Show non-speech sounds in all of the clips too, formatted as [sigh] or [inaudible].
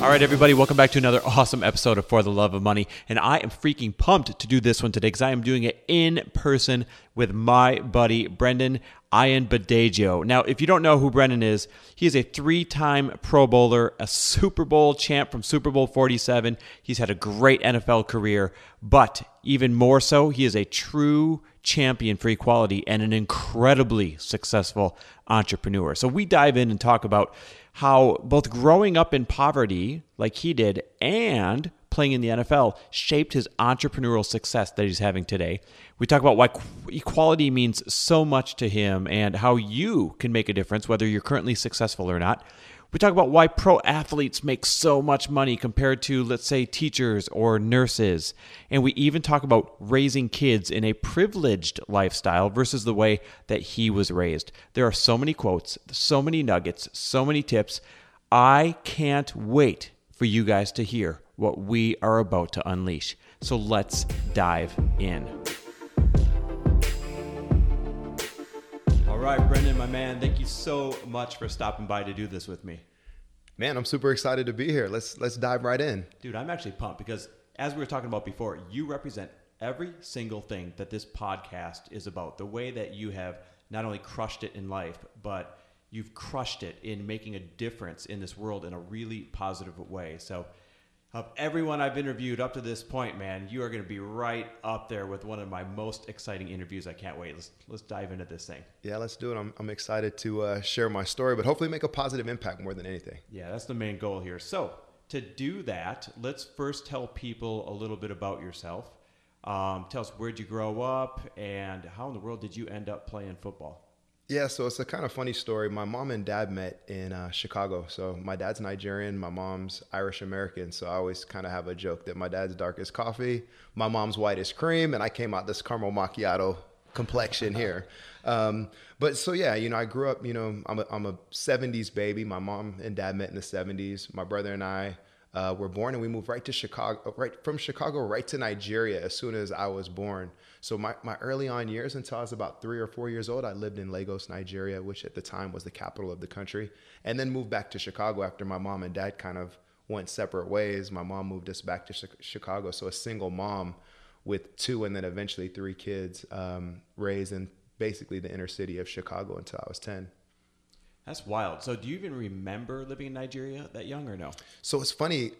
All right, everybody, welcome back to another awesome episode of For the Love of Money. And I am freaking pumped to do this one today because I am doing it in person with my buddy Brendon Ayanbadejo. Now, if you don't know who Brendan is, he is a three time Pro Bowler, a Super Bowl champ from Super Bowl 47. He's had a great NFL career, but even more so, he is a true champion for equality and an incredibly successful entrepreneur. So we dive in and talk about how both growing up in poverty, like he did, and playing in the NFL shaped his entrepreneurial success that he's having today. We talk about why equality means so much to him and how you can make a difference, whether you're currently successful or not. We talk about why pro athletes make so much money compared to, let's say, teachers or nurses. And we even talk about raising kids in a privileged lifestyle versus the way that he was raised. There are so many quotes, so many nuggets, so many tips. I can't wait for you guys to hear what we are about to unleash. So let's dive in. Right, Brendon, my man, thank you so much for stopping by to do this with me. Man, I'm super excited to be here. Let's let's dive right in. Dude, I'm actually pumped because as we were talking about before, you represent every single thing that this podcast is about. The way that you have not only crushed it in life, but you've crushed it in making a difference in this world in a really positive way. So of everyone I've interviewed up to this point, man, you are going to be right up there with one of my most exciting interviews. I can't wait. Let's let's dive into this thing. Yeah, let's do it. I'm, I'm excited to uh, share my story, but hopefully make a positive impact more than anything. Yeah, that's the main goal here. So to do that, let's first tell people a little bit about yourself. Um, tell us where'd you grow up and how in the world did you end up playing football? Yeah, so it's a kind of funny story. My mom and dad met in uh, Chicago. So my dad's Nigerian, my mom's Irish American. So I always kind of have a joke that my dad's dark as coffee, my mom's white as cream, and I came out this caramel macchiato complexion here. Um, but so yeah, you know, I grew up. You know, I'm a, I'm a '70s baby. My mom and dad met in the '70s. My brother and I uh, were born, and we moved right to Chicago, right from Chicago, right to Nigeria as soon as I was born. So my, my early on years until I was about three or four years old, I lived in Lagos, Nigeria, which at the time was the capital of the country, and then moved back to Chicago after my mom and dad kind of went separate ways. My mom moved us back to Chicago. So a single mom with two and then eventually three kids um, raised in basically the inner city of Chicago until I was 10. That's wild. So do you even remember living in Nigeria that young or no? So it's funny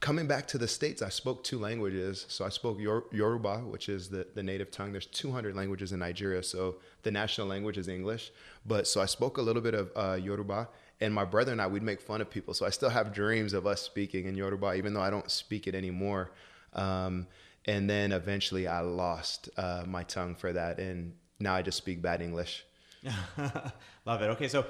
coming back to the states, I spoke two languages. So I spoke Yor- Yoruba, which is the, the native tongue. There's 200 languages in Nigeria, so the national language is English. But so I spoke a little bit of uh, Yoruba, and my brother and I we'd make fun of people. So I still have dreams of us speaking in Yoruba, even though I don't speak it anymore. Um, and then eventually I lost uh, my tongue for that, and now I just speak bad English. [laughs] Love it. Okay, so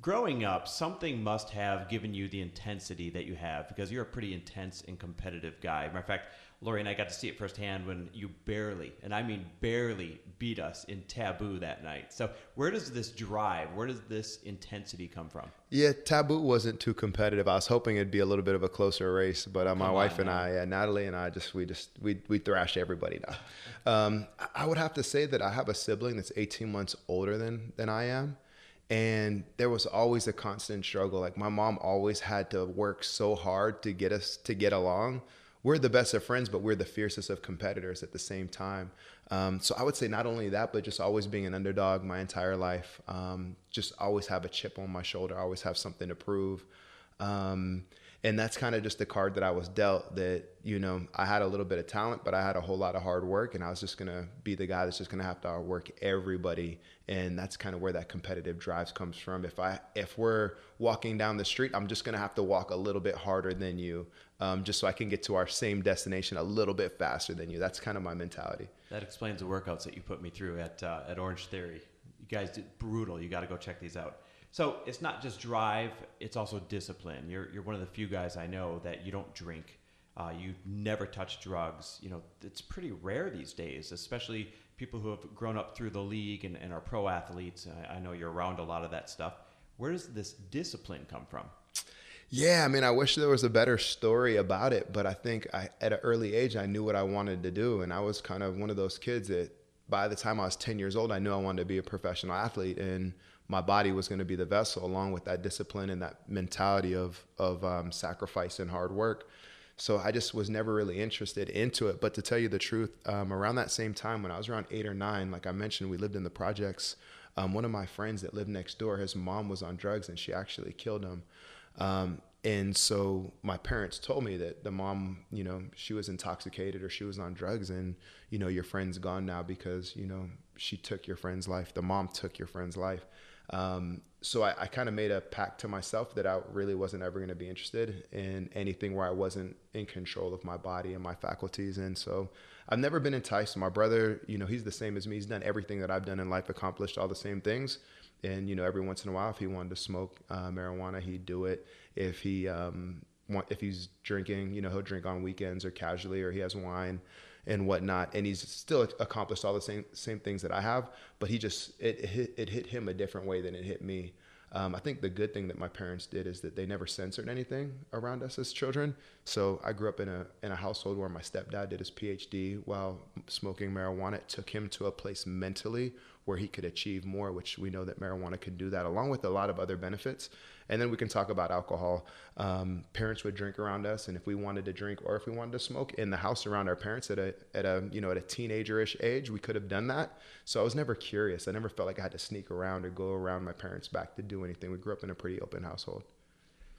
growing up, something must have given you the intensity that you have because you're a pretty intense and competitive guy. Matter of fact, Lori and I got to see it firsthand when you barely, and I mean barely, beat us in taboo that night. So, where does this drive, where does this intensity come from? Yeah, taboo wasn't too competitive. I was hoping it'd be a little bit of a closer race, but uh, my Come wife and I, yeah, Natalie and I, just we just we we thrashed everybody now. [laughs] Um, I would have to say that I have a sibling that's 18 months older than than I am and there was always a constant struggle. Like my mom always had to work so hard to get us to get along. We're the best of friends but we're the fiercest of competitors at the same time. Um, so i would say not only that but just always being an underdog my entire life. Um, just always have a chip on my shoulder always have something to prove. Um, and that's kind of just the card that I was dealt that you know I had a little bit of talent but I had a whole lot of hard work and I was just going to be the guy that's just going to have to outwork everybody. And that's kind of where that competitive drives comes from. If I if we're walking down the street I'm just going to have to walk a little bit harder than you um, just so I can get to our same destination a little bit faster than you. That's kind of my mentality. That explains the workouts that you put me through at uh, at Orange Theory. You guys did brutal. You got to go check these out so it's not just drive; it's also discipline. You're you're one of the few guys I know that you don't drink. uh, you never touch drugs. You know, it's pretty rare these days, especially people who have grown up through the league and, and are pro athletes. I, I know you're around a lot of that stuff. Where does this discipline come from? Yeah, I mean, I wish there was a better story about it, but I think I, at an early age, I knew what I wanted to do. And I was kind of one of those kids that by the time I was 10 years old, I knew I wanted to be a professional athlete. And my body was going to be the vessel, along with that discipline and that mentality of, of um, sacrifice and hard work. So I just was never really interested into it. But to tell you the truth, um, around that same time when I was around eight or nine, like I mentioned, we lived in the projects. Um, one of my friends that lived next door, his mom was on drugs and she actually killed him. Um, and so my parents told me that the mom, you know, she was intoxicated or she was on drugs, and you know, your friend's gone now because you know she took your friend's life. The mom took your friend's life. Um, so I, I kind of made a pact to myself that I really wasn't ever going to be interested in anything where I wasn't in control of my body and my faculties. And so I've never been enticed. My brother, you know, he's the same as me. He's done everything that I've done in life, accomplished all the same things and you know every once in a while if he wanted to smoke uh, marijuana he'd do it if he um, want, if he's drinking you know he'll drink on weekends or casually or he has wine and whatnot and he's still accomplished all the same same things that I have but he just it, it hit, it hit him a different way than it hit me um, I think the good thing that my parents did is that they never censored anything around us as children. So I grew up in a in a household where my stepdad did his PhD while smoking marijuana. It took him to a place mentally where he could achieve more, which we know that marijuana can do that, along with a lot of other benefits. And then we can talk about alcohol. Um, parents would drink around us, and if we wanted to drink or if we wanted to smoke in the house around our parents at a at a you know at a teenager-ish age, we could have done that. So I was never curious. I never felt like I had to sneak around or go around my parents' back to do anything. We grew up in a pretty open household.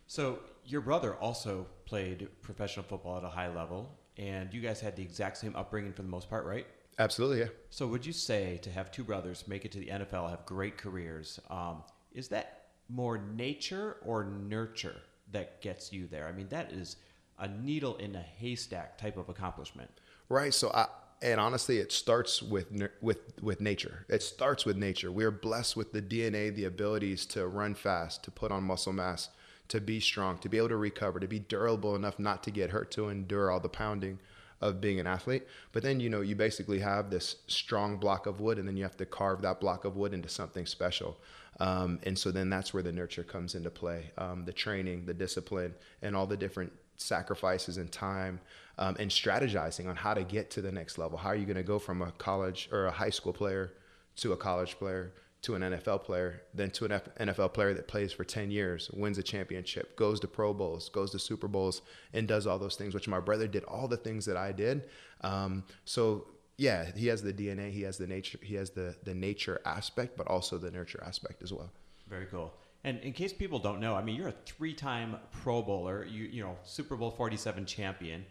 So your brother also played professional football at a high level, and you guys had the exact same upbringing for the most part, right? Absolutely, yeah. So, would you say to have two brothers make it to the NFL, have great careers, um, is that more nature or nurture that gets you there? I mean, that is a needle in a haystack type of accomplishment. Right. So, I, and honestly, it starts with with with nature. It starts with nature. We are blessed with the DNA, the abilities to run fast, to put on muscle mass, to be strong, to be able to recover, to be durable enough not to get hurt, to endure all the pounding of being an athlete. But then, you know, you basically have this strong block of wood, and then you have to carve that block of wood into something special. Um, and so then that's where the nurture comes into play um, the training, the discipline, and all the different sacrifices and time um, and strategizing on how to get to the next level. How are you going to go from a college or a high school player to a college player to an NFL player, than to an NFL player that plays for 10 years, wins a championship, goes to Pro Bowls, goes to Super Bowls, and does all those things, which my brother did all the things that I did. Um, so yeah, he has the DNA, he has the nature, he has the the nature aspect, but also the nurture aspect as well. Very cool. And in case people don't know, I mean, you're a three-time Pro Bowler, you you know, Super Bowl 47 champion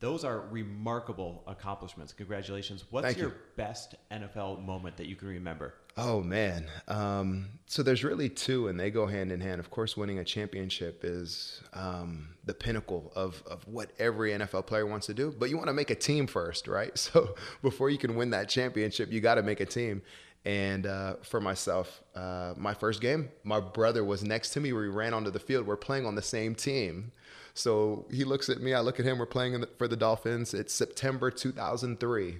those are remarkable accomplishments. Congratulations. What's Thank your you. best NFL moment that you can remember? Oh man, um, so there's really two, and they go hand in hand. Of course, winning a championship is um, the pinnacle of of what every NFL player wants to do. But you want to make a team first, right? [laughs] So before you can win that championship, you got to make a team. And uh, for myself, uh, my first game, my brother was next to me. We ran onto the field. We're playing on the same team. So he looks at me, I look at him. We're playing the, for the Dolphins. It's September 2003.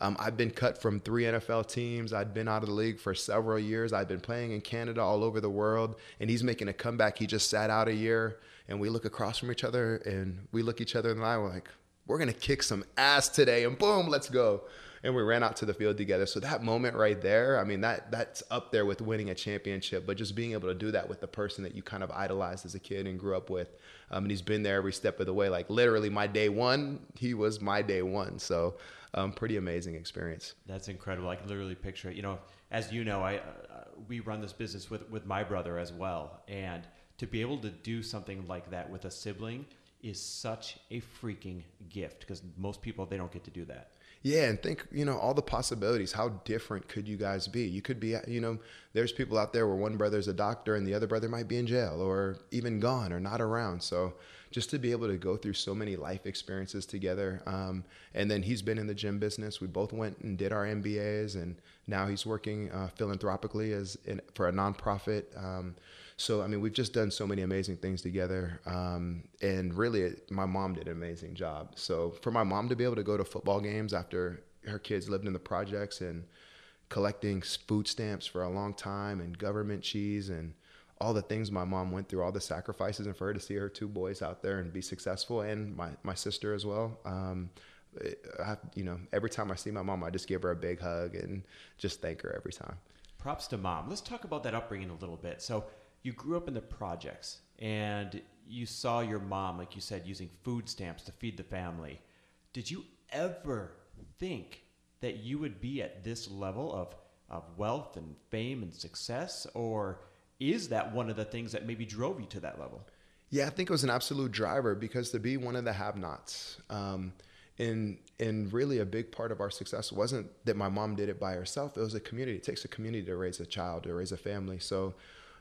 Um, I've been cut from three NFL teams. I'd been out of the league for several years. I've been playing in Canada, all over the world, and he's making a comeback. He just sat out a year, and we look across from each other, and we look each other in the eye. We're like, we're gonna kick some ass today, and boom, let's go and we ran out to the field together. So that moment right there, I mean, that that's up there with winning a championship. But just being able to do that with the person that you kind of idolized as a kid and grew up with, um, and he's been there every step of the way. Like literally, my day one, he was my day one. So um, pretty amazing experience. That's incredible. I can literally picture it. You know, as you know, I uh, we run this business with with my brother as well, and to be able to do something like that with a sibling is such a freaking gift because most people they don't get to do that. Yeah, and think, you know, all the possibilities. How different could you guys be? You could be, you know, there's people out there where one brother's a doctor and the other brother might be in jail or even gone or not around. So just to be able to go through so many life experiences together. Um, and then he's been in the gym business. We both went and did our MBAs, and now he's working uh, philanthropically as in, for a nonprofit. Um, So, I mean, we've just done so many amazing things together. Um, and really, my mom did an amazing job. So, for my mom to be able to go to football games after her kids lived in the projects and collecting food stamps for a long time and government cheese and all the things my mom went through, all the sacrifices, and for her to see her two boys out there and be successful, and my, my sister as well. Um, I, you know, every time I see my mom, I just give her a big hug and just thank her every time. Props to mom. Let's talk about that upbringing a little bit. So, you grew up in the projects and you saw your mom, like you said, using food stamps to feed the family. Did you ever think that you would be at this level of, of wealth and fame and success? Or is that one of the things that maybe drove you to that level? Yeah, I think it was an absolute driver because to be one of the have-nots, um, and and really a big part of our success wasn't that my mom did it by herself. It was a community. It takes a community to raise a child, to raise a family. So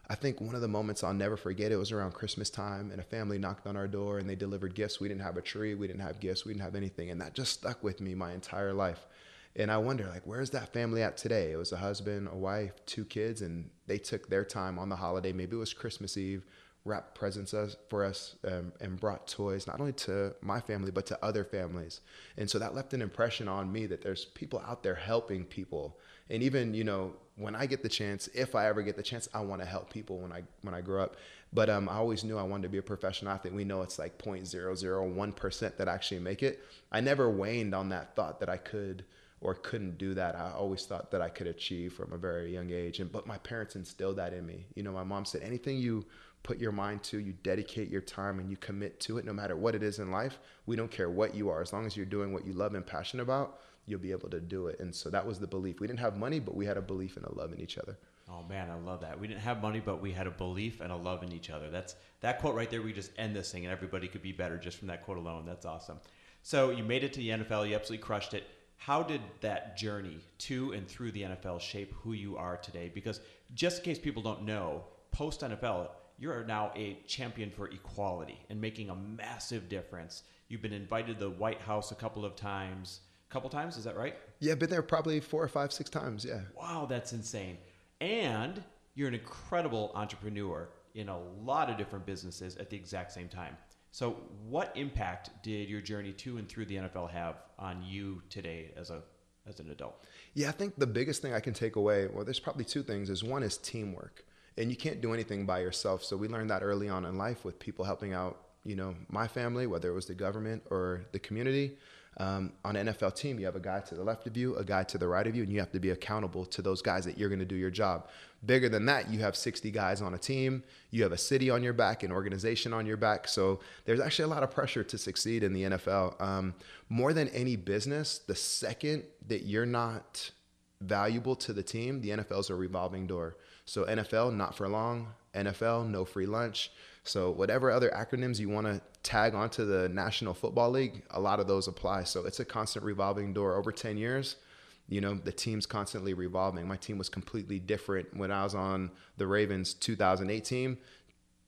I think one of the moments I'll never forget, it was around Christmas time, and a family knocked on our door and they delivered gifts. We didn't have a tree, we didn't have gifts, we didn't have anything. And that just stuck with me my entire life. And I wonder, like, where's that family at today? It was a husband, a wife, two kids, and they took their time on the holiday. Maybe it was Christmas Eve, wrapped presents for us um, and brought toys, not only to my family, but to other families. And so that left an impression on me that there's people out there helping people. And even, you know, when I get the chance, if I ever get the chance, I want to help people when I when I grow up. But um, I always knew I wanted to be a professional athlete. We know it's like 0.001% that actually make it. I never waned on that thought that I could or couldn't do that. I always thought that I could achieve from a very young age. And but my parents instilled that in me. You know, my mom said anything you put your mind to, you dedicate your time and you commit to it, no matter what it is in life. We don't care what you are, as long as you're doing what you love and passionate about, you'll be able to do it. And so that was the belief. We didn't have money, but we had a belief and a love in each other. Oh man, I love that. We didn't have money, but we had a belief and a love in each other. That's that quote right there. We just end this thing, and everybody could be better just from that quote alone. That's awesome. So you made it to the NFL. You absolutely crushed it. How did that journey to and through the NFL shape who you are today? Because just in case people don't know, post NFL, you're now a champion for equality and making a massive difference. You've been invited to the White House a couple of times. A couple times, is that right? Yeah, been there probably four or five, six times. Yeah. Wow, that's insane. And you're an incredible entrepreneur in a lot of different businesses at the exact same time. So, what impact did your journey to and through the NFL have on you today as a as an adult? Yeah, I think the biggest thing I can take away, well, there's probably two things. Is one is teamwork and you can't do anything by yourself. So we learned that early on in life with people helping out, you know, my family, whether it was the government or the community. Um, on an NFL team, you have a guy to the left of you, a guy to the right of you, and you have to be accountable to those guys that you're going to do your job. Bigger than that, you have 60 guys on a team, you have a city on your back, an organization on your back. So there's actually a lot of pressure to succeed in the NFL. Um, more than any business, the second that you're not valuable to the team, the NFL is a revolving door. So NFL, not for long. NFL, no free lunch. So whatever other acronyms you want to tag onto the National Football League, a lot of those apply. So it's a constant revolving door. Over 10 years, you know, the team's constantly revolving. My team was completely different when I was on the Ravens 2018 team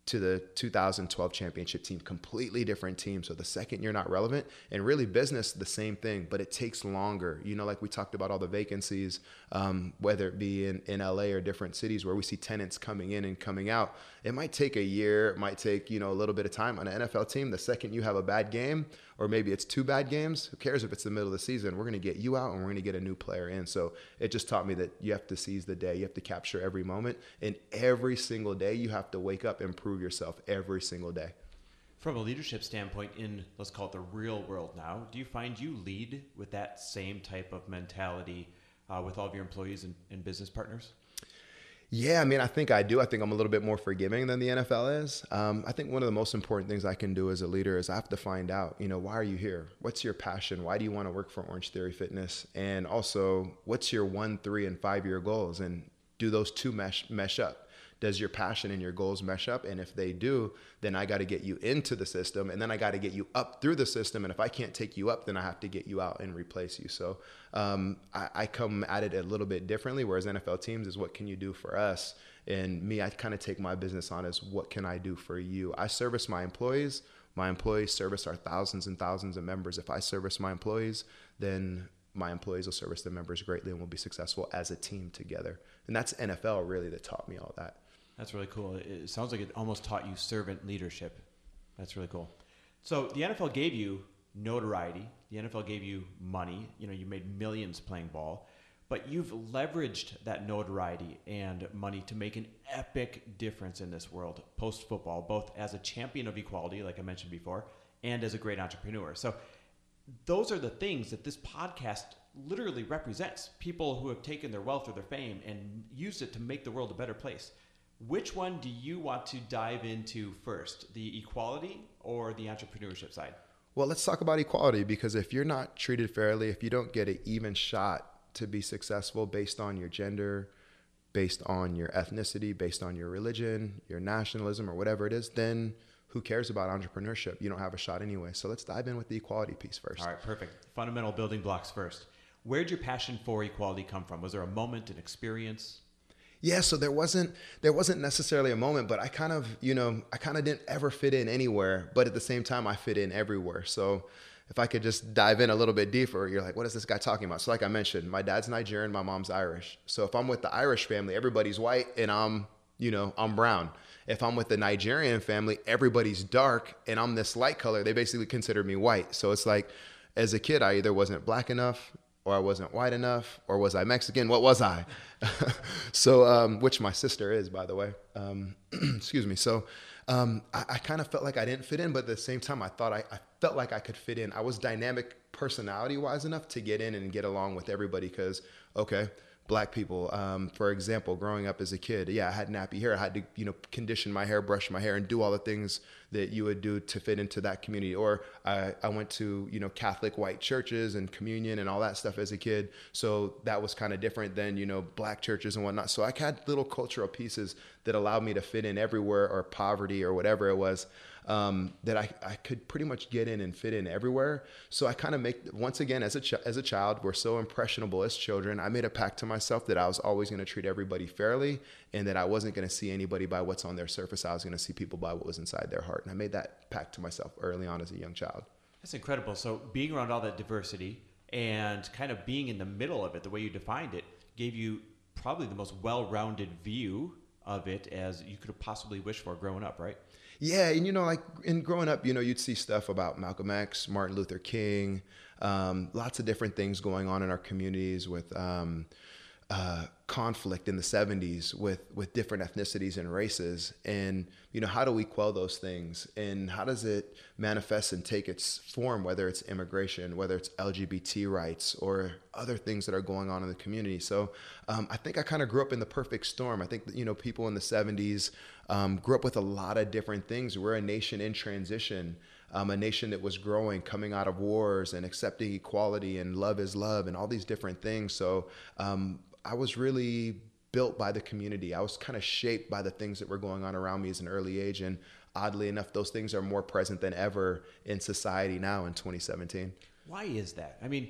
to the 2012 championship team completely different team so the second you're not relevant and really business the same thing but it takes longer you know like we talked about all the vacancies um, whether it be in, in la or different cities where we see tenants coming in and coming out it might take a year it might take you know a little bit of time on an nfl team the second you have a bad game or maybe it's two bad games. Who cares if it's the middle of the season? We're going to get you out and we're going to get a new player in. So it just taught me that you have to seize the day. You have to capture every moment. And every single day, you have to wake up and prove yourself every single day. From a leadership standpoint, in let's call it the real world now, do you find you lead with that same type of mentality uh, with all of your employees and, and business partners? Yeah, I mean, I think I do. I think I'm a little bit more forgiving than the NFL is. Um, I think one of the most important things I can do as a leader is I have to find out, you know, why are you here? What's your passion? Why do you want to work for Orange Theory Fitness? And also, what's your one, three, and five year goals? And do those two mesh mesh up? Does your passion and your goals mesh up? And if they do, then I got to get you into the system and then I got to get you up through the system. And if I can't take you up, then I have to get you out and replace you. So um, I, I come at it a little bit differently, whereas NFL teams is what can you do for us? And me, I kind of take my business on as what can I do for you? I service my employees. My employees service our thousands and thousands of members. If I service my employees, then my employees will service their members greatly and we'll be successful as a team together. And that's NFL really that taught me all that. That's really cool. It sounds like it almost taught you servant leadership. That's really cool. So the NFL gave you notoriety. The NFL gave you money. You know, you made millions playing ball, but you've leveraged that notoriety and money to make an epic difference in this world post football, both as a champion of equality, like I mentioned before, and as a great entrepreneur. So those are the things that this podcast literally represents people who have taken their wealth or their fame and used it to make the world a better place. Which one do you want to dive into first, the equality or the entrepreneurship side? Well, let's talk about equality because if you're not treated fairly, if you don't get an even shot to be successful based on your gender, based on your ethnicity, based on your religion, your nationalism, or whatever it is, then who cares about entrepreneurship? You don't have a shot anyway. So let's dive in with the equality piece first. All right, perfect. Fundamental building blocks first. Where'd your passion for equality come from? Was there a moment, an experience? Yeah, so there wasn't there wasn't necessarily a moment, but I kind of, you know, I kind of didn't ever fit in anywhere, but at the same time I fit in everywhere. So if I could just dive in a little bit deeper, you're like, what is this guy talking about? So like I mentioned, my dad's Nigerian, my mom's Irish. So if I'm with the Irish family, everybody's white and I'm, you know, I'm brown. If I'm with the Nigerian family, everybody's dark and I'm this light color. They basically consider me white. So it's like as a kid, I either wasn't black enough or I wasn't white enough, or was I Mexican? What was I? [laughs] so, um, which my sister is, by the way. Um, [clears throat] excuse me. So, um, I, I kind of felt like I didn't fit in, but at the same time, I thought I, I felt like I could fit in. I was dynamic personality wise enough to get in and get along with everybody because, okay, black people. Um, for example, growing up as a kid, yeah, I had nappy hair. I had to, you know, condition my hair, brush my hair, and do all the things that you would do to fit into that community. Or I, I went to, you know, Catholic white churches and communion and all that stuff as a kid. So that was kind of different than, you know, black churches and whatnot. So I had little cultural pieces that allowed me to fit in everywhere or poverty or whatever it was um, that I, I could pretty much get in and fit in everywhere. So I kind of make, once again, as a, ch- as a child, we're so impressionable as children. I made a pact to myself that I was always going to treat everybody fairly and that I wasn't going to see anybody by what's on their surface. I was going to see people by what was inside their heart. And I made that pact to myself early on as a young child. That's incredible. So being around all that diversity and kind of being in the middle of it, the way you defined it, gave you probably the most well-rounded view of it as you could have possibly wished for growing up, right? Yeah, and you know, like in growing up, you know, you'd see stuff about Malcolm X, Martin Luther King, um, lots of different things going on in our communities with um, uh, conflict in the 70s with with different ethnicities and races. And you know how do we quell those things? And how does it manifest and take its form whether it's immigration whether it's lgbt rights or other things that are going on in the community? So um, i think i kind of grew up in the perfect storm. I think you know people in the 70s um, grew up with a lot of different things. We're a nation in transition um, a nation that was growing, coming out of wars and accepting equality and love is love and all these different things. So um, I was really built by the community. I was kind of shaped by the things that were going on around me as an early age. And oddly enough, those things are more present than ever in society now in 2017. Why is that? I mean,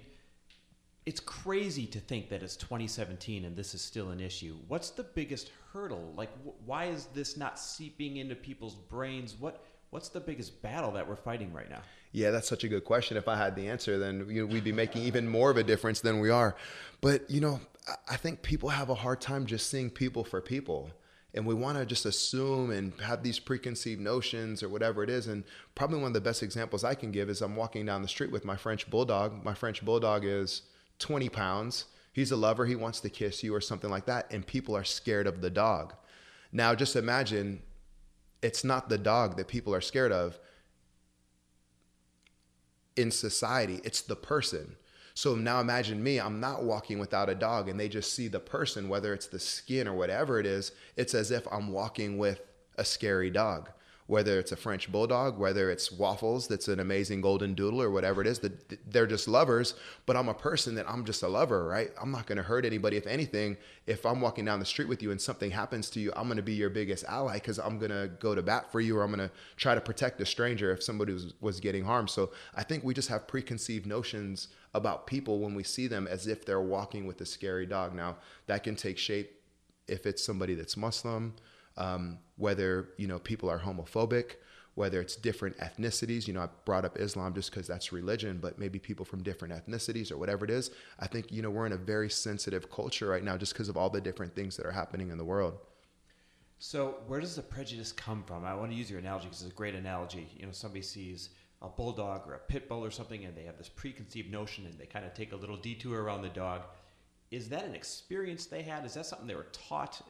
it's crazy to think that it's 2017 and this is still an issue. What's the biggest hurdle? Like, wh- why is this not seeping into people's brains? What What's the biggest battle that we're fighting right now? Yeah, that's such a good question. If I had the answer, then you know, we'd be making even more of a difference than we are. But you know, I think people have a hard time just seeing people for people. And we want to just assume and have these preconceived notions or whatever it is. And probably one of the best examples I can give is I'm walking down the street with my French bulldog. My French bulldog is 20 pounds. He's a lover. He wants to kiss you or something like that. And people are scared of the dog. Now, just imagine it's not the dog that people are scared of in society, it's the person. So now imagine me, I'm not walking without a dog and they just see the person, whether it's the skin or whatever it is, it's as if I'm walking with a scary dog whether it's a French bulldog, whether it's Waffles, that's an amazing golden doodle, or whatever it is, that they're just lovers. But I'm a person that I'm just a lover, right? I'm not going to hurt anybody. If anything, if I'm walking down the street with you and something happens to you, I'm going to be your biggest ally because I'm going to go to bat for you, or I'm going to try to protect a stranger if somebody was, was getting harmed. So I think we just have preconceived notions about people when we see them as if they're walking with a scary dog. Now that can take shape if it's somebody that's Muslim um, whether you know people are homophobic, whether it's different ethnicities. You know, I brought up Islam just because that's religion, but maybe people from different ethnicities or whatever it is. I think you know we're in a very sensitive culture right now just because of all the different things that are happening in the world. So, where does the prejudice come from? I want to use your analogy because it's a great analogy. You know, somebody sees a bulldog or a pit bull or something, and they have this preconceived notion, and they kind of take a little detour around the dog. Is that an experience they had? Is that something they were taught?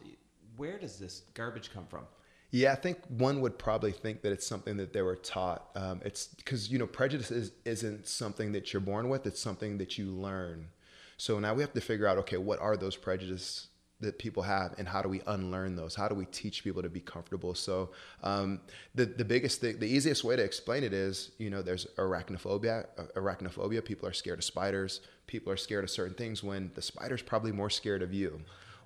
Where does this garbage come from? Yeah, I think one would probably think that it's something that they were taught. Um, it's because you know prejudice is, isn't something that you're born with; it's something that you learn. So now we have to figure out, okay, what are those prejudices that people have and how do we unlearn those how do we teach people to be comfortable so um, the, the biggest thing the easiest way to explain it is you know there's arachnophobia arachnophobia people are scared of spiders people are scared of certain things when the spider's probably more scared of you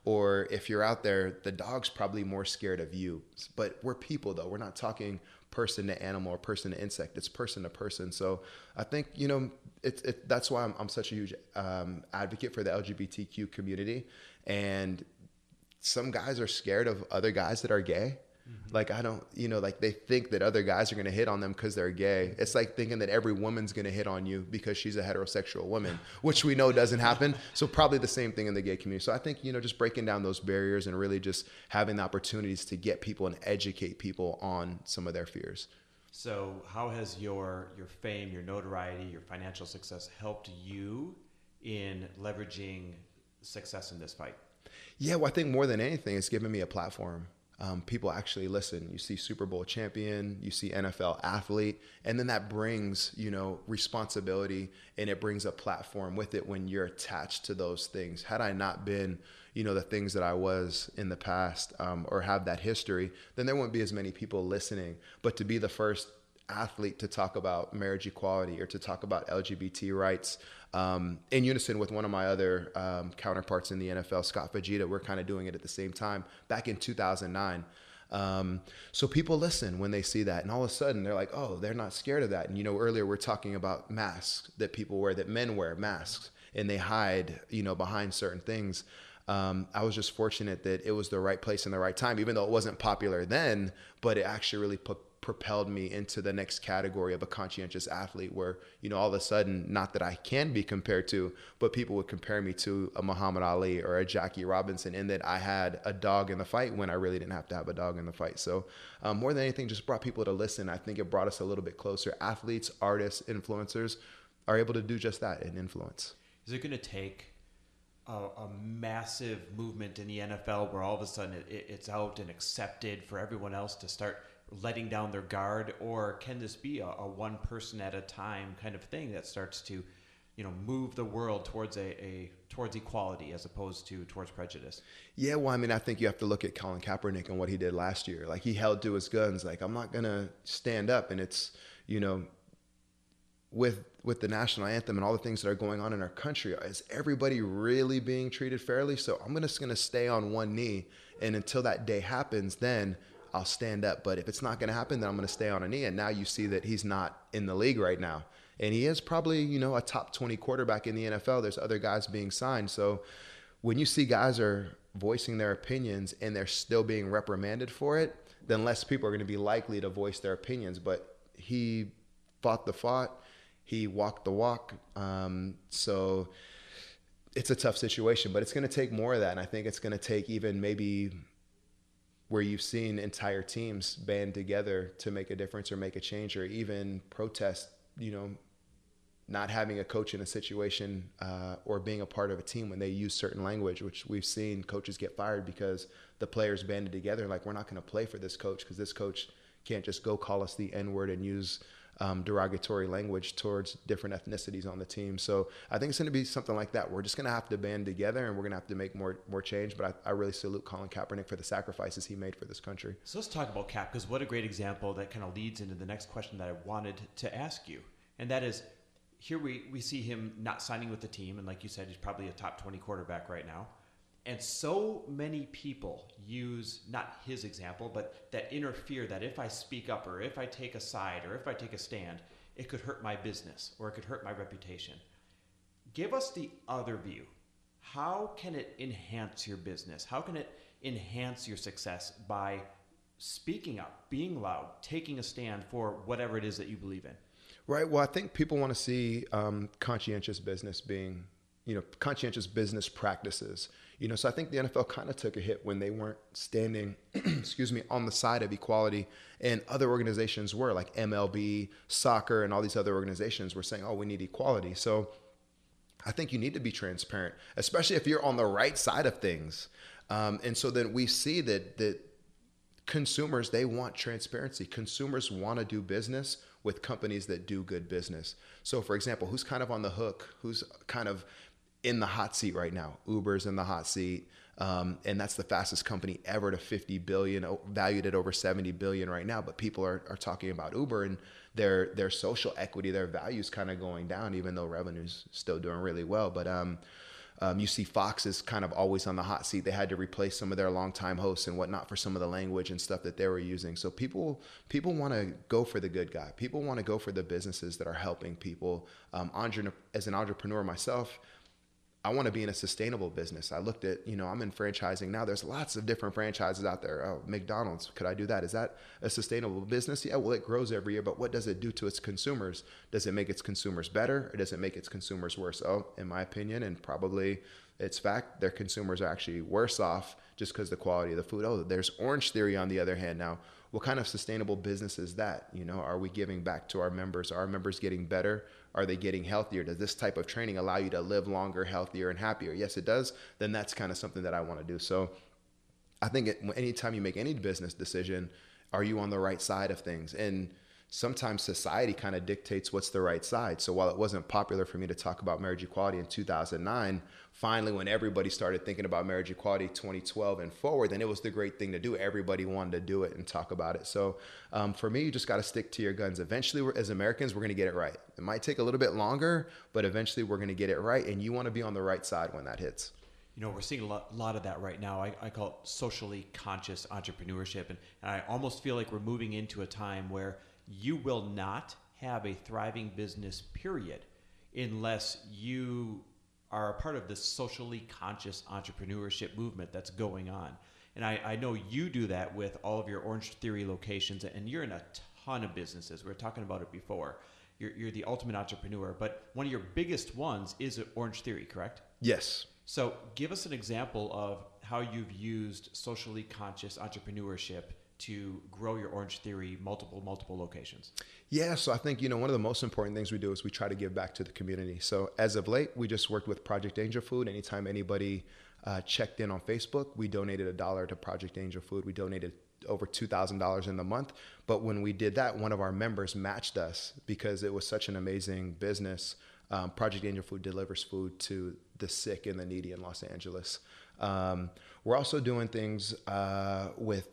or if you're out there the dog's probably more scared of you. But we're people though. We're not talking person to animal or person to insect. It's person to person. So i think you know it's it, that's why I'm, I'm such a huge um, advocate for the lgbtq community. And some guys are scared of other guys that are gay. Mm-hmm. Like I don't, you know, like they think that other guys are going to hit on them because they're gay. It's like thinking that every woman's going to hit on you because she's a heterosexual woman, which we know doesn't happen. [laughs] So probably the same thing in the gay community. So I think you know, just breaking down those barriers and really just having the opportunities to get people and educate people on some of their fears. So how has your your fame, your notoriety, your financial success helped you in leveraging success in this fight? Yeah, well, I think more than anything, it's given me a platform. Um, people actually listen. You see Super Bowl champion, you see NFL athlete, and then that brings you know responsibility and it brings a platform with it when you're attached to those things. Had I not been you know the things that I was in the past um, or have that history, then there wouldn't be as many people listening. But to be the first athlete to talk about marriage equality or to talk about LGBT rights um, in unison with one of my other um, counterparts in the NFL, Scott Fujita. We're kind of doing it at the same time back in 2009. Um, so people listen when they see that, and all of a sudden they're like, "Oh, they're not scared of that." And you know, earlier we're talking about masks that people wear, that men wear masks, and they hide, you know, behind certain things. Um, I was just fortunate that it was the right place and the right time, even though it wasn't popular then, but it actually really put propelled me into the next category of a conscientious athlete where you know all of a sudden not that I can be compared to but people would compare me to a Muhammad Ali or a Jackie Robinson and that I had a dog in the fight when I really didn't have to have a dog in the fight. So um, more than anything just brought people to listen. I think it brought us a little bit closer. Athletes artists influencers are able to do just that and influence. Is it going to take a, a, massive movement in the NFL where all of a sudden it, it's out and accepted for everyone else to start letting down their guard, or can this be a, a one person at a time kind of thing that starts to, you know, move the world towards a, a towards equality as opposed to towards prejudice? Yeah, well, I mean, I think you have to look at Colin Kaepernick and what he did last year. Like he held to his guns. Like I'm not gonna stand up, and it's you know, with with the national anthem and all the things that are going on in our country, is everybody really being treated fairly? So I'm just gonna stay on one knee, and until that day happens, then I'll stand up. But if it's not going to happen, then I'm going to stay on a knee. And now you see that he's not in the league right now. And he is probably, you know, a top 20 quarterback in the NFL. There's other guys being signed. So when you see guys are voicing their opinions and they're still being reprimanded for it, then less people are going to be likely to voice their opinions. But he fought the fought, he walked the walk. Um, so it's a tough situation, but it's going to take more of that. And I think it's going to take even maybe where you've seen entire teams band together to make a difference or make a change or even protest, you know, not having a coach in a situation uh, or being a part of a team when they use certain language, which we've seen coaches get fired because the players banded together like we're not going to play for this coach because this coach can't just go call us the N word and use um, derogatory language towards different ethnicities on the team. So I think it's going to be something like that. We're just going to have to band together and we're going to have to make more more change. But I, I really salute Colin Kaepernick for the sacrifices he made for this country. So let's talk about Kap because what a great example that kind of leads into the next question that I wanted to ask you, and that is. Here we, we see him not signing with the team, and like you said, he's probably a top 20 quarterback right now. And so many people use not his example, but that interfere that if I speak up or if I take a side or if I take a stand, it could hurt my business or it could hurt my reputation. Give us the other view. How can it enhance your business? How can it enhance your success by speaking up, being loud, taking a stand for whatever it is that you believe in? Right. Well, I think people want to see um, conscientious business being, you know, conscientious business practices You know, so I think the NFL kind of took a hit when they weren't standing, [clears throat] excuse me, on the side of equality, and other organizations were like MLB, soccer, and all these other organizations were saying, "Oh, we need equality." So I think you need to be transparent, especially if you're on the right side of things. Um, and so then we see that that consumers they want transparency. Consumers want to do business with companies that do good business. So, for example, who's kind of on the hook? Who's kind of in the hot seat right now? Uber's in the hot seat. Um, and that's the fastest company ever to 50 billion, valued at over 70 billion right now. But people are, are talking about Uber and their their social equity, their values kind of going down, even though revenue's still doing really well. But um, um, you see Fox is kind of always on the hot seat. They had to replace some of their longtime hosts and whatnot for some of the language and stuff that they were using. So people people want to go for the good guy. People want to go for the businesses that are helping people. Um, as an entrepreneur myself, I want to be in a sustainable business. I looked at, you know, I'm in franchising now. There's lots of different franchises out there. Oh, McDonald's, could I do that? Is that a sustainable business? Yeah, well, it grows every year, but what does it do to its consumers? Does it make its consumers better or does it make its consumers worse? Oh, in my opinion, and probably it's fact, their consumers are actually worse off just because the quality of the food. Oh, there's Orange Theory on the other hand now what kind of sustainable business is that? You know, are we giving back to our members? Are our members getting better? Are they getting healthier? Does this type of training allow you to live longer, healthier, and happier? Yes, it does. Then that's kind of something that I want to do. So I think it, anytime you make any business decision, are you on the right side of things? And sometimes society kind of dictates what's the right side. So while it wasn't popular for me to talk about marriage equality in 2009, finally, when everybody started thinking about marriage equality 2012 and forward, then it was the great thing to do. Everybody wanted to do it and talk about it. So um, for me, you just got to stick to your guns. Eventually, as Americans, we're going to get it right. It might take a little bit longer, but eventually we're going to get it right. And you want to be on the right side when that hits you know, we're seeing a lot, lot of that right now. I, I, call it socially conscious entrepreneurship. And, and I almost feel like we're moving into a time where you will not have a thriving business, period, unless you are a part of this socially conscious entrepreneurship movement that's going on. And I, I know you do that with all of your Orange Theory locations, and you're in a ton of businesses. We are talking about it before. You're, you're the ultimate entrepreneur, but one of your biggest ones is Orange Theory, correct? Yes. So give us an example of how you've used socially conscious entrepreneurship to grow your Orange Theory multiple, multiple locations? Yeah, so I think, you know, one of the most important things we do is we try to give back to the community. So as of late, we just worked with Project Angel Food. Anytime anybody uh, checked in on Facebook, we donated a dollar to Project Angel Food. We donated over $2,000 in the month. But when we did that, one of our members matched us because it was such an amazing business. Um, Project Angel Food delivers food to the sick and the needy in Los Angeles. Um, we're also doing things uh, with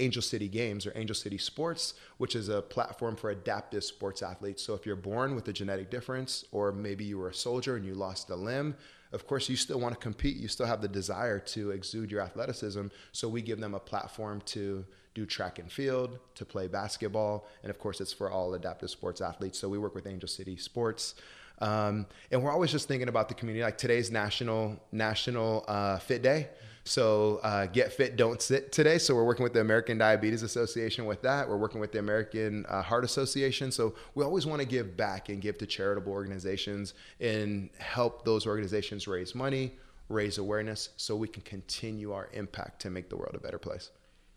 Angel City Games or Angel City Sports, which is a platform for adaptive sports athletes. So if you're born with a genetic difference, or maybe you were a soldier and you lost a limb, of course, you still want to compete. You still have the desire to exude your athleticism. So we give them a platform to do track and field, to play basketball. And of course, it's for all adaptive sports athletes. So we work with Angel City Sports. Um, and we're always just thinking about the community. Like today's National National uh, Fit Day. So uh, get fit, don't sit today. So we're working with the American Diabetes Association with that. We're working with the American uh, Heart Association. So we always want to give back and give to charitable organizations and help those organizations raise money, raise awareness, so we can continue our impact to make the world a better place.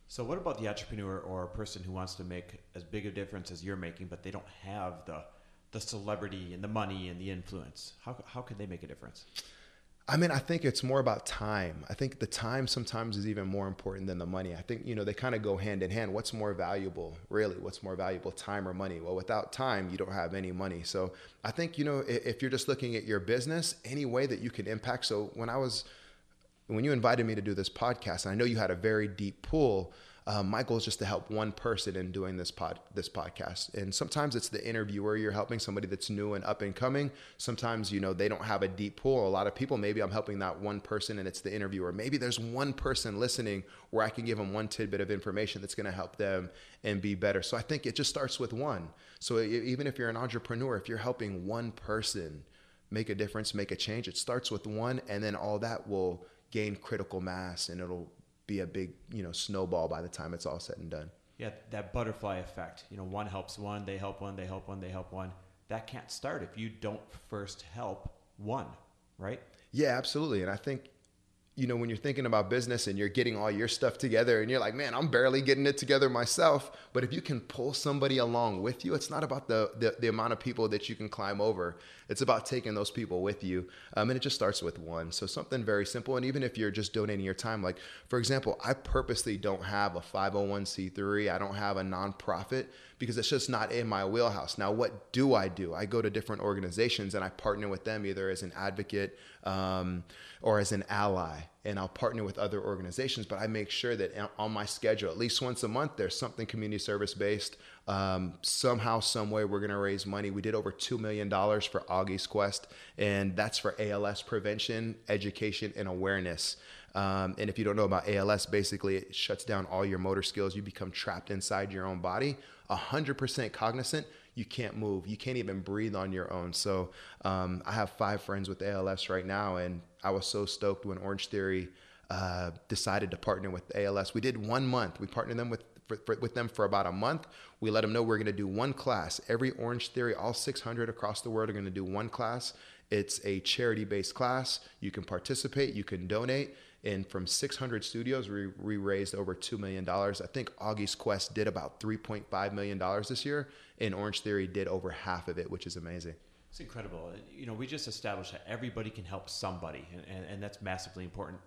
So what about the entrepreneur or a person who wants to make as big a difference as you're making, but they don't have the the celebrity and the money and the influence? How how can they make a difference? I mean, I think it's more about time. I think the time sometimes is even more important than the money. I think, you know, they kind of go hand in hand. What's more valuable, really? What's more valuable, time or money? Well, without time, you don't have any money. So I think, you know, if you're just looking at your business, any way that you can impact. So when I was, when you invited me to do this podcast, and I know you had a very deep pool um, my goal is just to help one person in doing this pod this podcast. And sometimes it's the interviewer you're helping somebody that's new and up and coming. Sometimes you know they don't have a deep pool. A lot of people maybe i'm helping that one person and it's the interviewer. Maybe there's one person listening where i can give them one tidbit of information that's going to help them and be better. So i think it just starts with one. So even if you're an entrepreneur if you're helping one person make a difference make a change it starts with one and then all that will gain critical mass and it'll be a big you know snowball by the time it's all said and done. Yeah, that butterfly effect. You know, one helps one, they help one, they help one, they help one. That can't start if you don't first help one, right? Yeah, absolutely. And I think you know, when you're thinking about business and you're getting all your stuff together and you're like, man, I'm barely getting it together myself. But if you can pull somebody along with you, it's not about the, the, the amount of people that you can climb over. It's about taking those people with you. Um, and it just starts with one. So something very simple. And even if you're just donating your time, like, for example, I purposely don't have a 501c3, I don't have a nonprofit because it's just not in my wheelhouse. Now, what do I do? I go to different organizations and I partner with them either as an advocate um, or as an ally. And I'll partner with other organizations, but I make sure that on my schedule, at least once a month, there's something community service based. Um, somehow, some way, we're going to raise money. We did over $2 million for Augie's Quest, and that's for ALS prevention, education, and awareness. Um, and if you don't know about ALS, basically it shuts down all your motor skills. You become trapped inside your own body, 100% cognizant. You can't move. You can't even breathe on your own. So um, I have five friends with ALS right now, and I was so stoked when Orange Theory uh, decided to partner with ALS. We did one month. We partnered them with for, for, with them for about a month. We let them know we're going to do one class. Every Orange Theory, all 600 across the world are going to do one class. It's a charity based class. You can participate, you can donate. And from 600 studios, we, we raised over $2 million. I think Augie's Quest did about $3.5 million this year, and Orange Theory did over half of it, which is amazing. It's incredible. You know, we just established that everybody can help somebody, and, and, and that's massively important.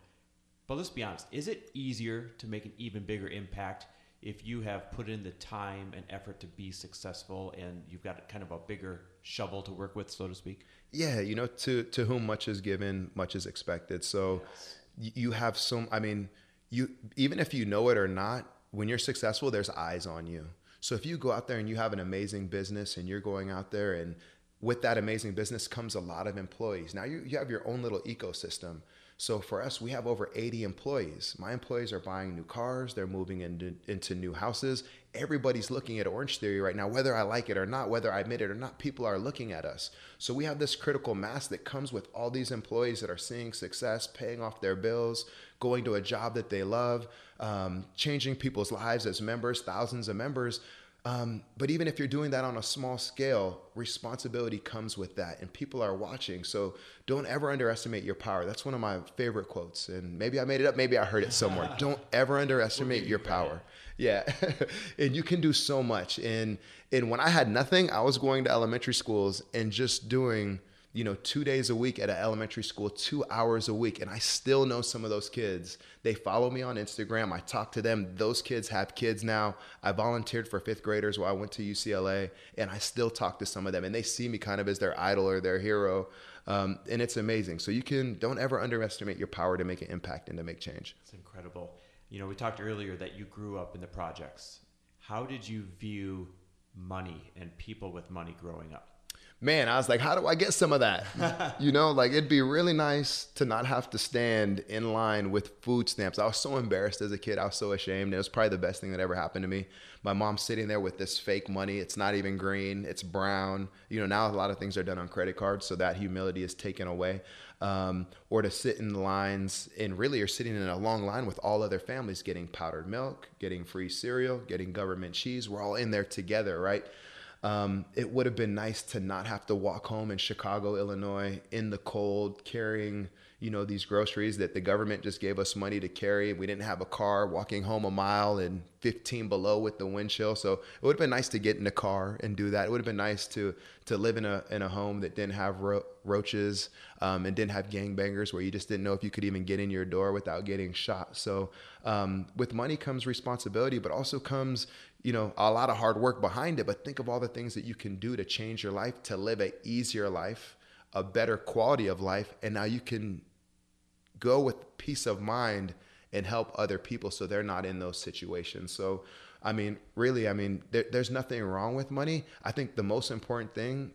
But let's be honest, is it easier to make an even bigger impact if you have put in the time and effort to be successful and you've got kind of a bigger shovel to work with, so to speak? Yeah, you know, to to whom much is given, much is expected. So yes you have some i mean you even if you know it or not when you're successful there's eyes on you. So if you go out there and you have an amazing business and you're going out there and with that amazing business comes a lot of employees. Now you, you have your own little ecosystem so for us, we have over 80 employees. My employees are buying new cars, they're moving into, into new houses. Everybody's looking at Orange Theory right now, whether I like it or not, whether I admit it or not, people are looking at us. So we have this critical mass that comes with all these employees that are seeing success, paying off their bills, going to a job that they love, um, changing people's lives as members, thousands of members. Um, but even if you're doing that on a small scale, responsibility comes with that, and people are watching. So don't ever underestimate your power. That's one of my favorite quotes, and maybe I made it up, maybe I heard it somewhere. [laughs] don't ever underestimate your power. Yeah, [laughs] and you can do so much. And and when I had nothing, I was going to elementary schools and just doing you know, two days a week at an elementary school, two hours a week. And I still know some of those kids. They follow me on Instagram. I talk to them. Those kids have kids now. I volunteered for fifth graders while I went to UCLA, and I still talk to some of them. And they see me kind of as their idol or their hero. Um, and it's amazing. So you can, don't ever underestimate your power to make an impact and to make change. It's incredible. You know, we talked earlier that you grew up in the projects. How did you view money and people with money growing up? Man, I was like, how do I get some of that? [laughs] you know, like it'd be really nice to not have to stand in line with food stamps. I was so embarrassed as a kid. I was so ashamed. It was probably the best thing that ever happened to me. My mom sitting there with this fake money. It's not even green, it's brown. You know, now a lot of things are done on credit cards, so that humility is taken away. Um, or to sit in lines and really you're sitting in a long line with all other families getting powdered milk, getting free cereal, getting government cheese. We're all in there together, right? Um, it would have been nice to not have to walk home in Chicago, Illinois, in the cold, carrying you know these groceries that the government just gave us money to carry. We didn't have a car, walking home a mile and 15 below with the wind chill. So it would have been nice to get in a car and do that. It would have been nice to to live in a in a home that didn't have ro- roaches um, and didn't have gangbangers, where you just didn't know if you could even get in your door without getting shot. So um, with money comes responsibility, but also comes you know a lot of hard work behind it but think of all the things that you can do to change your life to live an easier life a better quality of life and now you can go with peace of mind and help other people so they're not in those situations. So i mean really i mean there, there's nothing wrong with money. I think the most important thing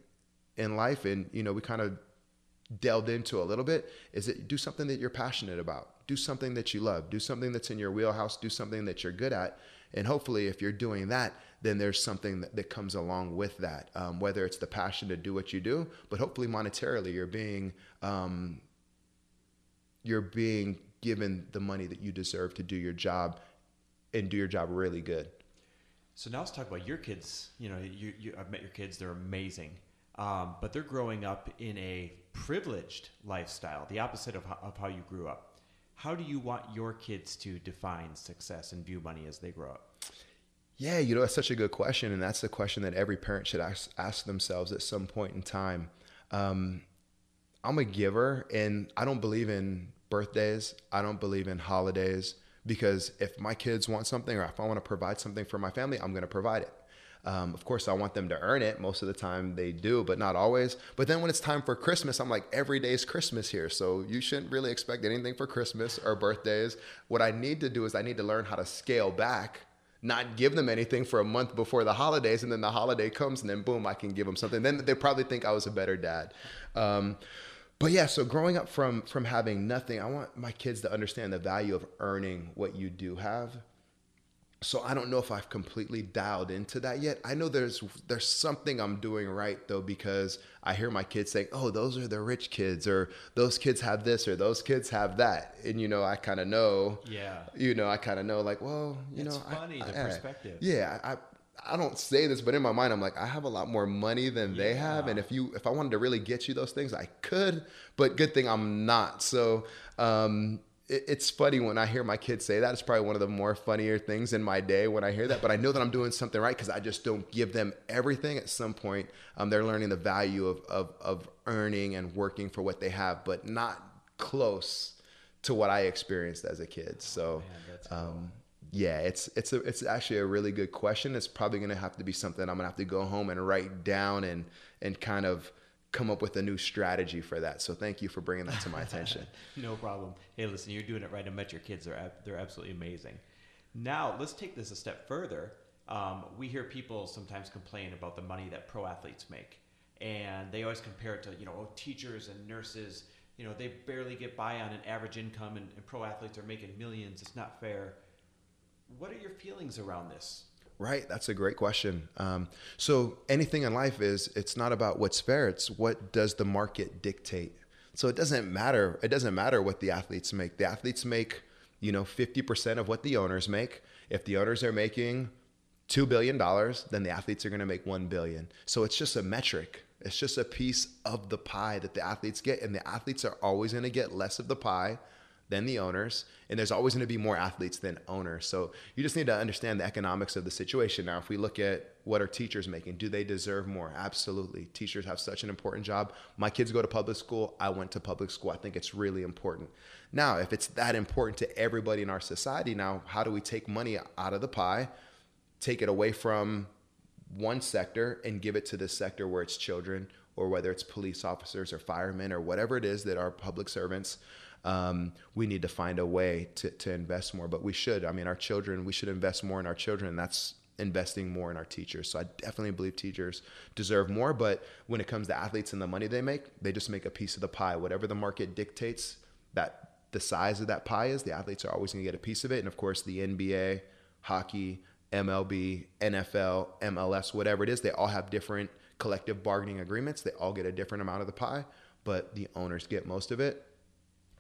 in life and you know we kind of delved into a little bit is that do something that you're passionate about. Do something that you love. Do something that's in your wheelhouse. Do something that you're good at and hopefully, if you're doing that, then there's something that, that comes along with that, um, whether it's the passion to do what you do, but hopefully monetarily, you're being um, you're being given the money that you deserve to do your job and do your job really good. So now let's talk about your kids. You know, you, you I've met your kids; they're amazing, um, but they're growing up in a privileged lifestyle, the opposite of how, of how you grew up. How do you want your kids to define success and view money as they grow up? Yeah, you know, that's such a good question. And that's the question that every parent should ask, ask themselves at some point in time. Um, I'm a giver and I don't believe in birthdays. I don't believe in holidays because if my kids want something or if I want to provide something for my family, I'm going to provide it. Um, of course, I want them to earn it. Most of the time they do, but not always. But then when it's time for Christmas, I'm like, every day is Christmas here. So you shouldn't really expect anything for Christmas or birthdays. What I need to do is I need to learn how to scale back not give them anything for a month before the holidays, and then the holiday comes, and then boom, I can give them something. Then they probably think I was a better dad. Um, but yeah, so growing up from from having nothing, I want my kids to understand the value of earning what you do have so I don't know if I've completely dialed into that yet. I know there's there's something I'm doing right though because I hear my kids saying, "Oh, those are the rich kids," or "Those kids have this," or "Those kids have that," and you know, I kind of know. Yeah. You know, I kind of know, like, well, you know. it's know, funny I, the I, perspective. Yeah, I. I don't say this, but in my mind, I'm like, I have a lot more money than they have, and if you, if I wanted to really get you those things, I could. But good thing I'm not. So, um, it's funny when I hear my kids say that. It's probably one of the more funnier things in my day when I hear that. But I know that I'm doing something right because I just don't give them everything. At some point, um, they're learning the value of, of, of earning and working for what they have, but not close to what I experienced as a kid. So, oh, man, um, yeah, it's it's a, it's actually a really good question. It's probably going to have to be something I'm going to have to go home and write down and and kind of come up with a new strategy for that. So thank you for bringing that to my attention. [laughs] no problem. Hey, listen, you're doing it right. I met your kids; they're they're absolutely amazing. Now let's take this a step further. Um, we hear people sometimes complain about the money that pro athletes make, and they always compare it to you know oh, teachers and nurses. You know they barely get by on an average income, and, and pro athletes are making millions. It's not fair. What are your feelings around this? Right, that's a great question. Um, so anything in life is it's not about what's fair; it's what does the market dictate. So it doesn't matter. It doesn't matter what the athletes make. The athletes make, you know, fifty percent of what the owners make. If the owners are making two billion dollars, then the athletes are going to make one billion. So it's just a metric. It's just a piece of the pie that the athletes get, and the athletes are always going to get less of the pie than the owners, and there's always going to be more athletes than owners. So you just need to understand the economics of the situation. Now, if we look at what are teachers making, do they deserve more? Absolutely. Teachers have such an important job. My kids go to public school. I went to public school. I think it's really important. Now, if it's that important to everybody in our society, now how do we take money out of the pie, take it away from one sector and give it to the sector where it's children or whether it's police officers or firemen or whatever it is that are public servants um, we need to find a way to, to invest more. But we should. I mean, our children, we should invest more in our children. And that's investing more in our teachers. So I definitely believe teachers deserve more. But when it comes to athletes and the money they make, they just make a piece of the pie. Whatever the market dictates, that the size of that pie is, the athletes are always going to get a piece of it. And of course, the NBA, hockey, MLB, NFL, MLS, whatever it is, they all have different collective bargaining agreements. They all get a different amount of the pie, but the owners get most of it.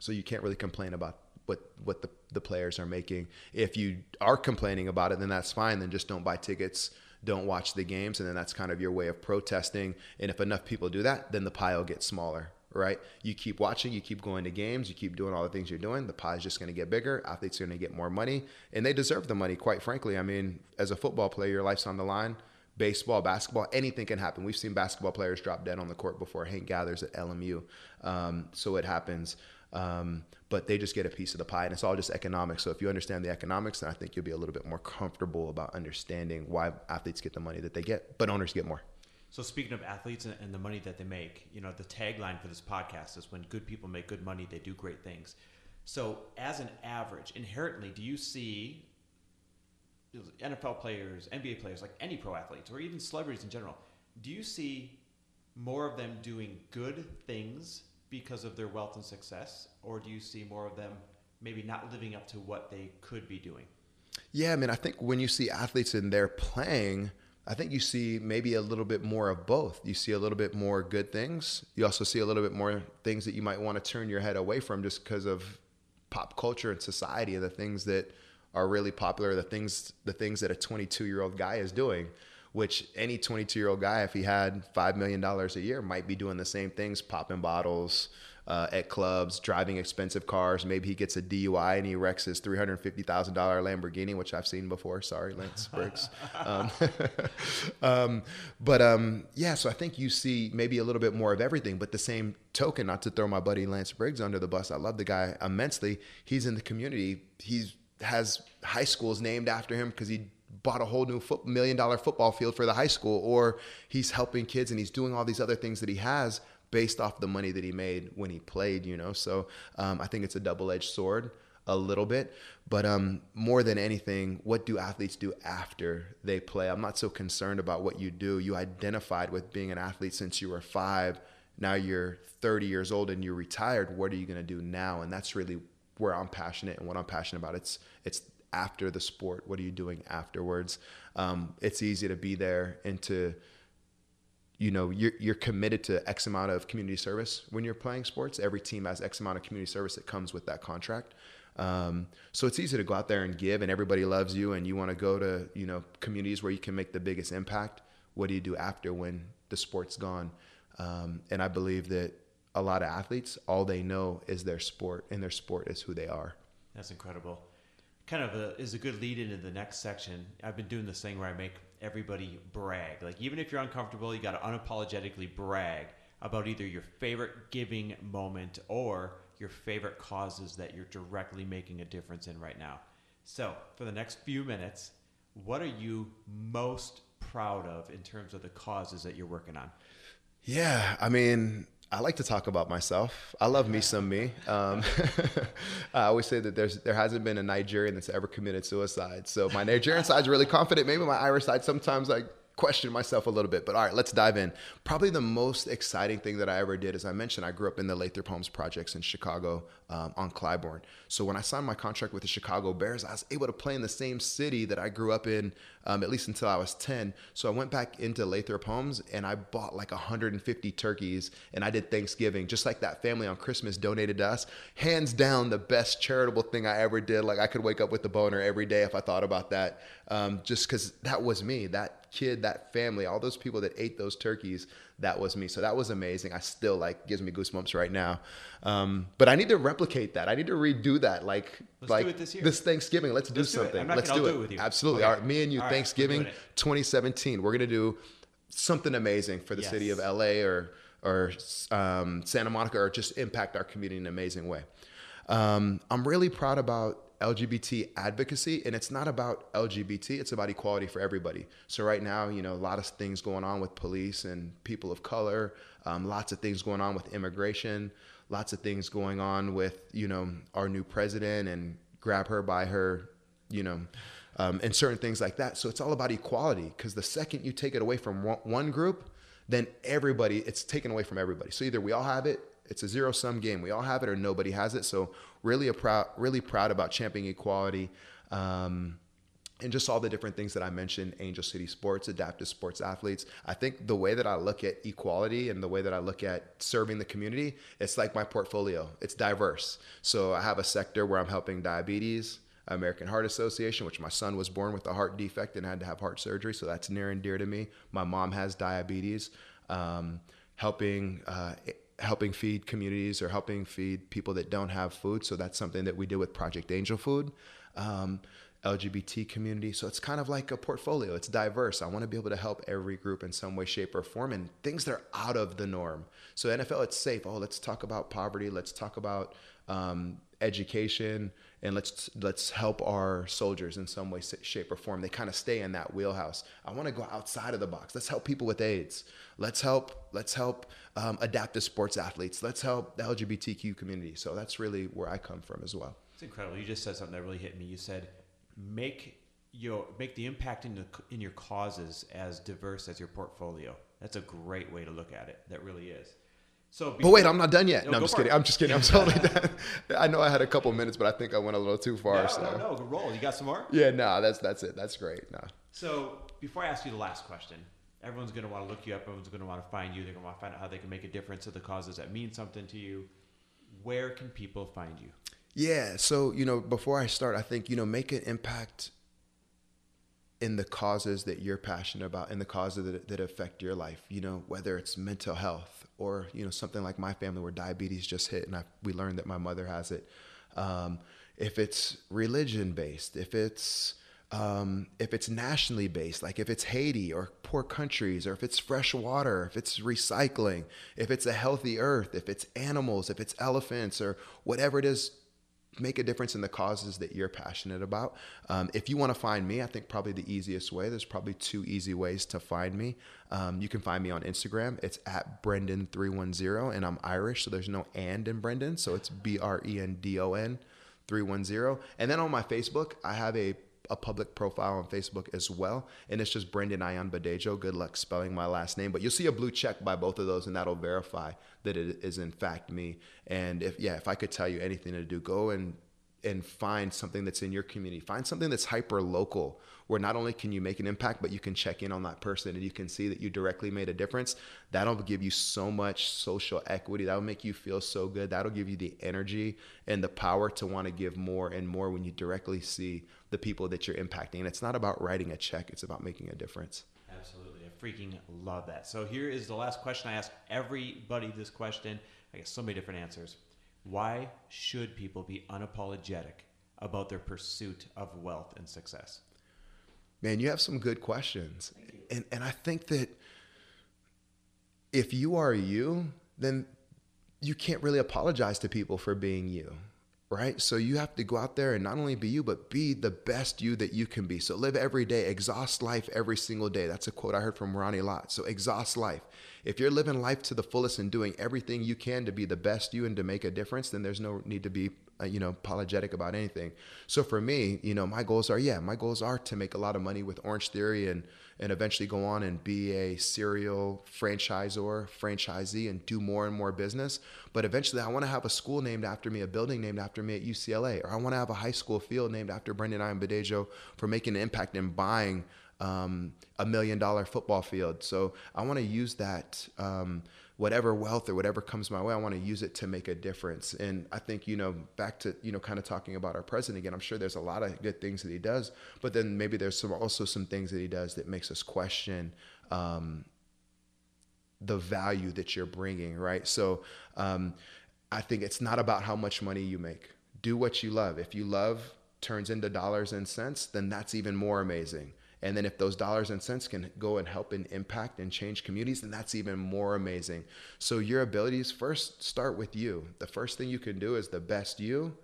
So you can't really complain about what what the, the players are making. If you are complaining about it, then that's fine. Then just don't buy tickets, don't watch the games, and then that's kind of your way of protesting. And if enough people do that, then the pie will get smaller, right? You keep watching, you keep going to games, you keep doing all the things you're doing. The pie is just going to get bigger. Athletes are going to get more money, and they deserve the money. Quite frankly, I mean, as a football player, your life's on the line baseball, basketball, anything can happen. We've seen basketball players drop dead on the court before. Hank Gathers at LMU. Um, so it happens. Um, but they just get a piece of the pie, and it's all just economics. So if you understand the economics, then I think you'll be a little bit more comfortable about understanding why athletes get the money that they get, but owners get more. So speaking of athletes and the money that they make, you know, the tagline for this podcast is when good people make good money, they do great things. So as an average, inherently, do you see NFL players, NBA players, like any pro athletes, or even celebrities in general, do you see more of them doing good things because of their wealth and success, or do you see more of them maybe not living up to what they could be doing? Yeah, I mean, I think when you see athletes and they're playing, I think you see maybe a little bit more of both. You see a little bit more good things. You also see a little bit more things that you might want to turn your head away from just because of pop culture and society and the things that are really popular, the things the things that a 22 year old guy is doing which any 22 year old guy, if he had $5 million a year, might be doing the same things, popping bottles, uh, at clubs, driving expensive cars. Maybe he gets a DUI and he wrecks his three hundred fifty thousand dollar Lamborghini, which I've seen before. Sorry, Lance Briggs. [laughs] um, [laughs] um, but um, yeah, so I think you see maybe a little bit more of everything. But the same token, not to throw my buddy Lance Briggs under the bus, I love the guy immensely. He's in the community. He's has high schools named after him because he bought a whole new foot, million dollar football field for the high school, or he's helping kids and he's doing all these other things that he has based off the money that he made when he played, you know? So um, I think it's a double edged sword a little bit. But um, more than anything, what do athletes do after they play? I'm not so concerned about what you do. You identified with being an athlete since you were five. Now you're 30 years old and you're retired. What are you going to do now? And that's really where I'm passionate and what I'm passionate about. It's it's after the sport. What are you doing afterwards? Um, it's easy to be there and to you know you're, you're committed to x amount of community service when you're playing sports. Every team has x amount of community service that comes with that contract. Um, so it's easy to go out there and give and everybody loves you and you want to go to you know communities where you can make the biggest impact. What do you do after when the sport's gone? Um, and i believe that a lot of athletes all they know is their sport and their sport is who they are. That's incredible kind of a, is a good lead into the next section. I've been doing this thing where I make everybody brag. Like even if you're uncomfortable, you got to unapologetically brag about either your favorite giving moment or your favorite causes that you're directly making a difference in right now. So, for the next few minutes, what are you most proud of in terms of the causes that you're working on? Yeah, I mean, I like to talk about myself. I love me some me. Um, [laughs] I always say that there's there hasn't been a Nigerian that's ever committed suicide. So my Nigerian side's really confident. Maybe my Irish side sometimes like question myself a little bit. But all right, let's dive in. Probably the most exciting thing that I ever did, as I mentioned, I grew up in the Lathrop Homes projects in Chicago um, on Clybourn. So when I signed my contract with the Chicago Bears, I was able to play in the same city that I grew up in, um, at least until I was 10. So I went back into Lathrop Homes and I bought like 150 turkeys and I did Thanksgiving, just like that family on Christmas donated to us. Hands down, the best charitable thing I ever did. Like I could wake up with the boner every day if I thought about that, um, just because that was me. That kid, that family, all those people that ate those turkeys, that was me. So that was amazing. I still like gives me goosebumps right now. Um, but I need to replicate that. I need to redo that. Like Let's like this, this, Thanksgiving. Let's, Let's do something. Let's do it. do it. with you. Absolutely. Okay. All right, me and you, All Thanksgiving right, 2017. We're gonna do something amazing for the yes. city of LA or or um, Santa Monica, or just impact our community in an amazing way. Um, I'm really proud about LGBT advocacy, and it's not about LGBT, it's about equality for everybody. So, right now, you know, a lot of things going on with police and people of color, um, lots of things going on with immigration, lots of things going on with, you know, our new president and grab her by her, you know, um, and certain things like that. So, it's all about equality because the second you take it away from one group, then everybody, it's taken away from everybody. So, either we all have it it's a zero sum game. We all have it or nobody has it. So really a proud, really proud about championing equality. Um, and just all the different things that I mentioned, Angel City Sports, adaptive sports athletes. I think the way that I look at equality and the way that I look at serving the community, it's like my portfolio. It's diverse. So I have a sector where I'm helping diabetes, American Heart Association, which my son was born with a heart defect and had to have heart surgery. So that's near and dear to me. My mom has diabetes. Um, helping uh, helping feed communities or helping feed people that don't have food. So that's something that we do with Project Angel Food. Um, LGBT community. So it's kind of like a portfolio. It's diverse. I want to be able to help every group in some way, shape, or form and things that are out of the norm. So NFL, it's safe. Oh, let's talk about poverty. Let's talk about um, education, and let's let's help our soldiers in some way, shape, or form. They kind of stay in that wheelhouse. I want to go outside of the box. Let's help people with AIDS. Let's help. Let's help um, adaptive sports athletes. Let's help the LGBTQ community. So that's really where I come from as well. It's incredible. You just said something that really hit me. You said make your make the impact in the, in your causes as diverse as your portfolio. That's a great way to look at it. That really is. So, before, but wait, I'm not done yet. No, no I'm just kidding. It. I'm just kidding. I'm [laughs] totally done. I know I had a couple minutes, but I think I went a little too far. No, so. no, no, roll. You got some more? Yeah, no, that's that's it. That's great. No. So before I ask you the last question, everyone's going to want to look you up. Everyone's going to want to find you. They're going to want to find out how they can make a difference to the causes that mean something to you. Where can people find you? Yeah. So, you know, before I start, I think, you know, make an impact in the causes that you're passionate about and the causes that, that affect your life you know whether it's mental health or you know something like my family where diabetes just hit and I, we learned that my mother has it. Um, if it's religion based if it's um, if it's nationally based like if it's haiti or poor countries or if it's fresh water if it's recycling if it's a healthy earth if it's animals if it's elephants or whatever it is make a difference in the causes that you're passionate about. Um, if you want to find me, I think probably the easiest way, there's probably two easy ways to find me. Um, you can find me on Instagram. It's at Brendon310, and I'm Irish, so there's no and in Brendon. So it's B R E N D O N 310. And then on my Facebook, I have a a public profile on Facebook as well. And it's just Brendon Ayanbadejo. Good luck spelling my last name. But you'll see a blue check by both of those, and that'll verify that it is in fact me. And if yeah, if I could tell you anything to do, go and and find something that's in your community. Find something that's hyper local where not only can you make an impact, but you can check in on that person and you can see that you directly made a difference. That'll give you so much social equity. That'll make you feel so good. That'll give you the energy and the power to want to give more and more when you directly see the people that you're impacting. And it's not about writing a check, it's about making a difference. Absolutely. I freaking love that. So here is the last question I ask everybody this question. I get so many different answers. Why should people be unapologetic about their pursuit of wealth and success? Man, you have some good questions. And and I think that if you are you, then you can't really apologize to people for being you right? So you have to go out there and not only be you, but be the best you that you can be. So live every day, exhaust life every single day. That's a quote I heard from Ronnie Lott. So exhaust life. If you're living life to the fullest and doing everything you can to be the best you and to make a difference, then there's no need to be uh, you know apologetic about anything so for me you know my goals are yeah my goals are to make a lot of money with orange theory and and eventually go on and be a serial franchisor franchisee and do more and more business. But eventually i want to have a school named after me a building named after me at ucla or i want to have a high school field named after brendon Ayanbadejo for making an impact and buying um, a million dollar football field. So i want to use that um, whatever wealth or whatever comes my way, I want to use it to make a difference. And I think, you know, back to, you know, kind of talking about our president again, I'm sure there's a lot of good things that he does, but then maybe there's some also some things that he does that makes us question um, the value that you're bringing, right? So um, I think it's not about how much money you make. Do what you love. If you love turns into dollars and cents, then that's even more amazing. And then if those dollars and cents can go and help and impact and change communities, then that's even more amazing. So your abilities first start with you. The first thing you can do is the best you,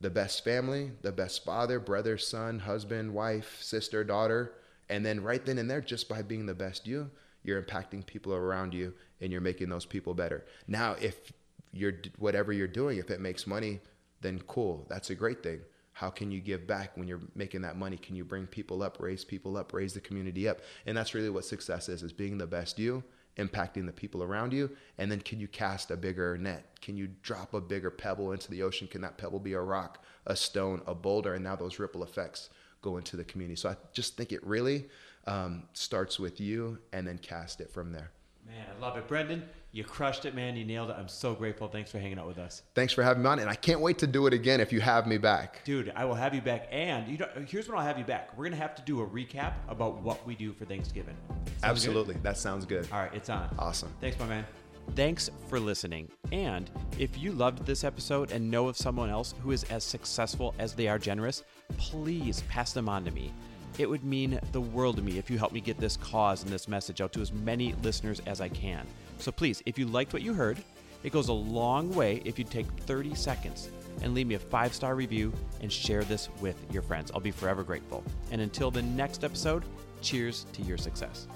the best family, the best father, brother, son, husband, wife, sister, daughter. And then right then and there, just by being the best you, you're impacting people around you and you're making those people better. Now, if you're whatever you're doing, if it makes money, then cool. That's a great thing how can you give back when you're making that money? Can you bring people up raise people up raise the community up? And that's really what success is is being the best you impacting the people around you and then can you cast a bigger net? Can you drop a bigger pebble into the ocean? Can that pebble be a rock a stone a boulder? And now those ripple effects go into the community. So i just think it really um, starts with you and then cast it from there. Man i love it. Brendon you crushed it, man. You nailed it. I'm so grateful. Thanks for hanging out with us. Thanks for having me on, and I can't wait to do it again if you have me back. Dude, I will have you back. And you know, here's when I'll have you back. We're gonna have to do a recap about what we do for Thanksgiving. Sounds Absolutely, good? that sounds good. All right, it's on. Awesome. Thanks, my man. Thanks for listening. And if you loved this episode and know of someone else who is as successful as they are generous, please pass them on to me. It would mean the world to me if you help me get this cause and this message out to as many listeners as I can. So please, if you liked what you heard, it goes a long way if you take 30 seconds and leave me a five star review and share this with your friends. I'll be forever grateful. And until the next episode, cheers to your success.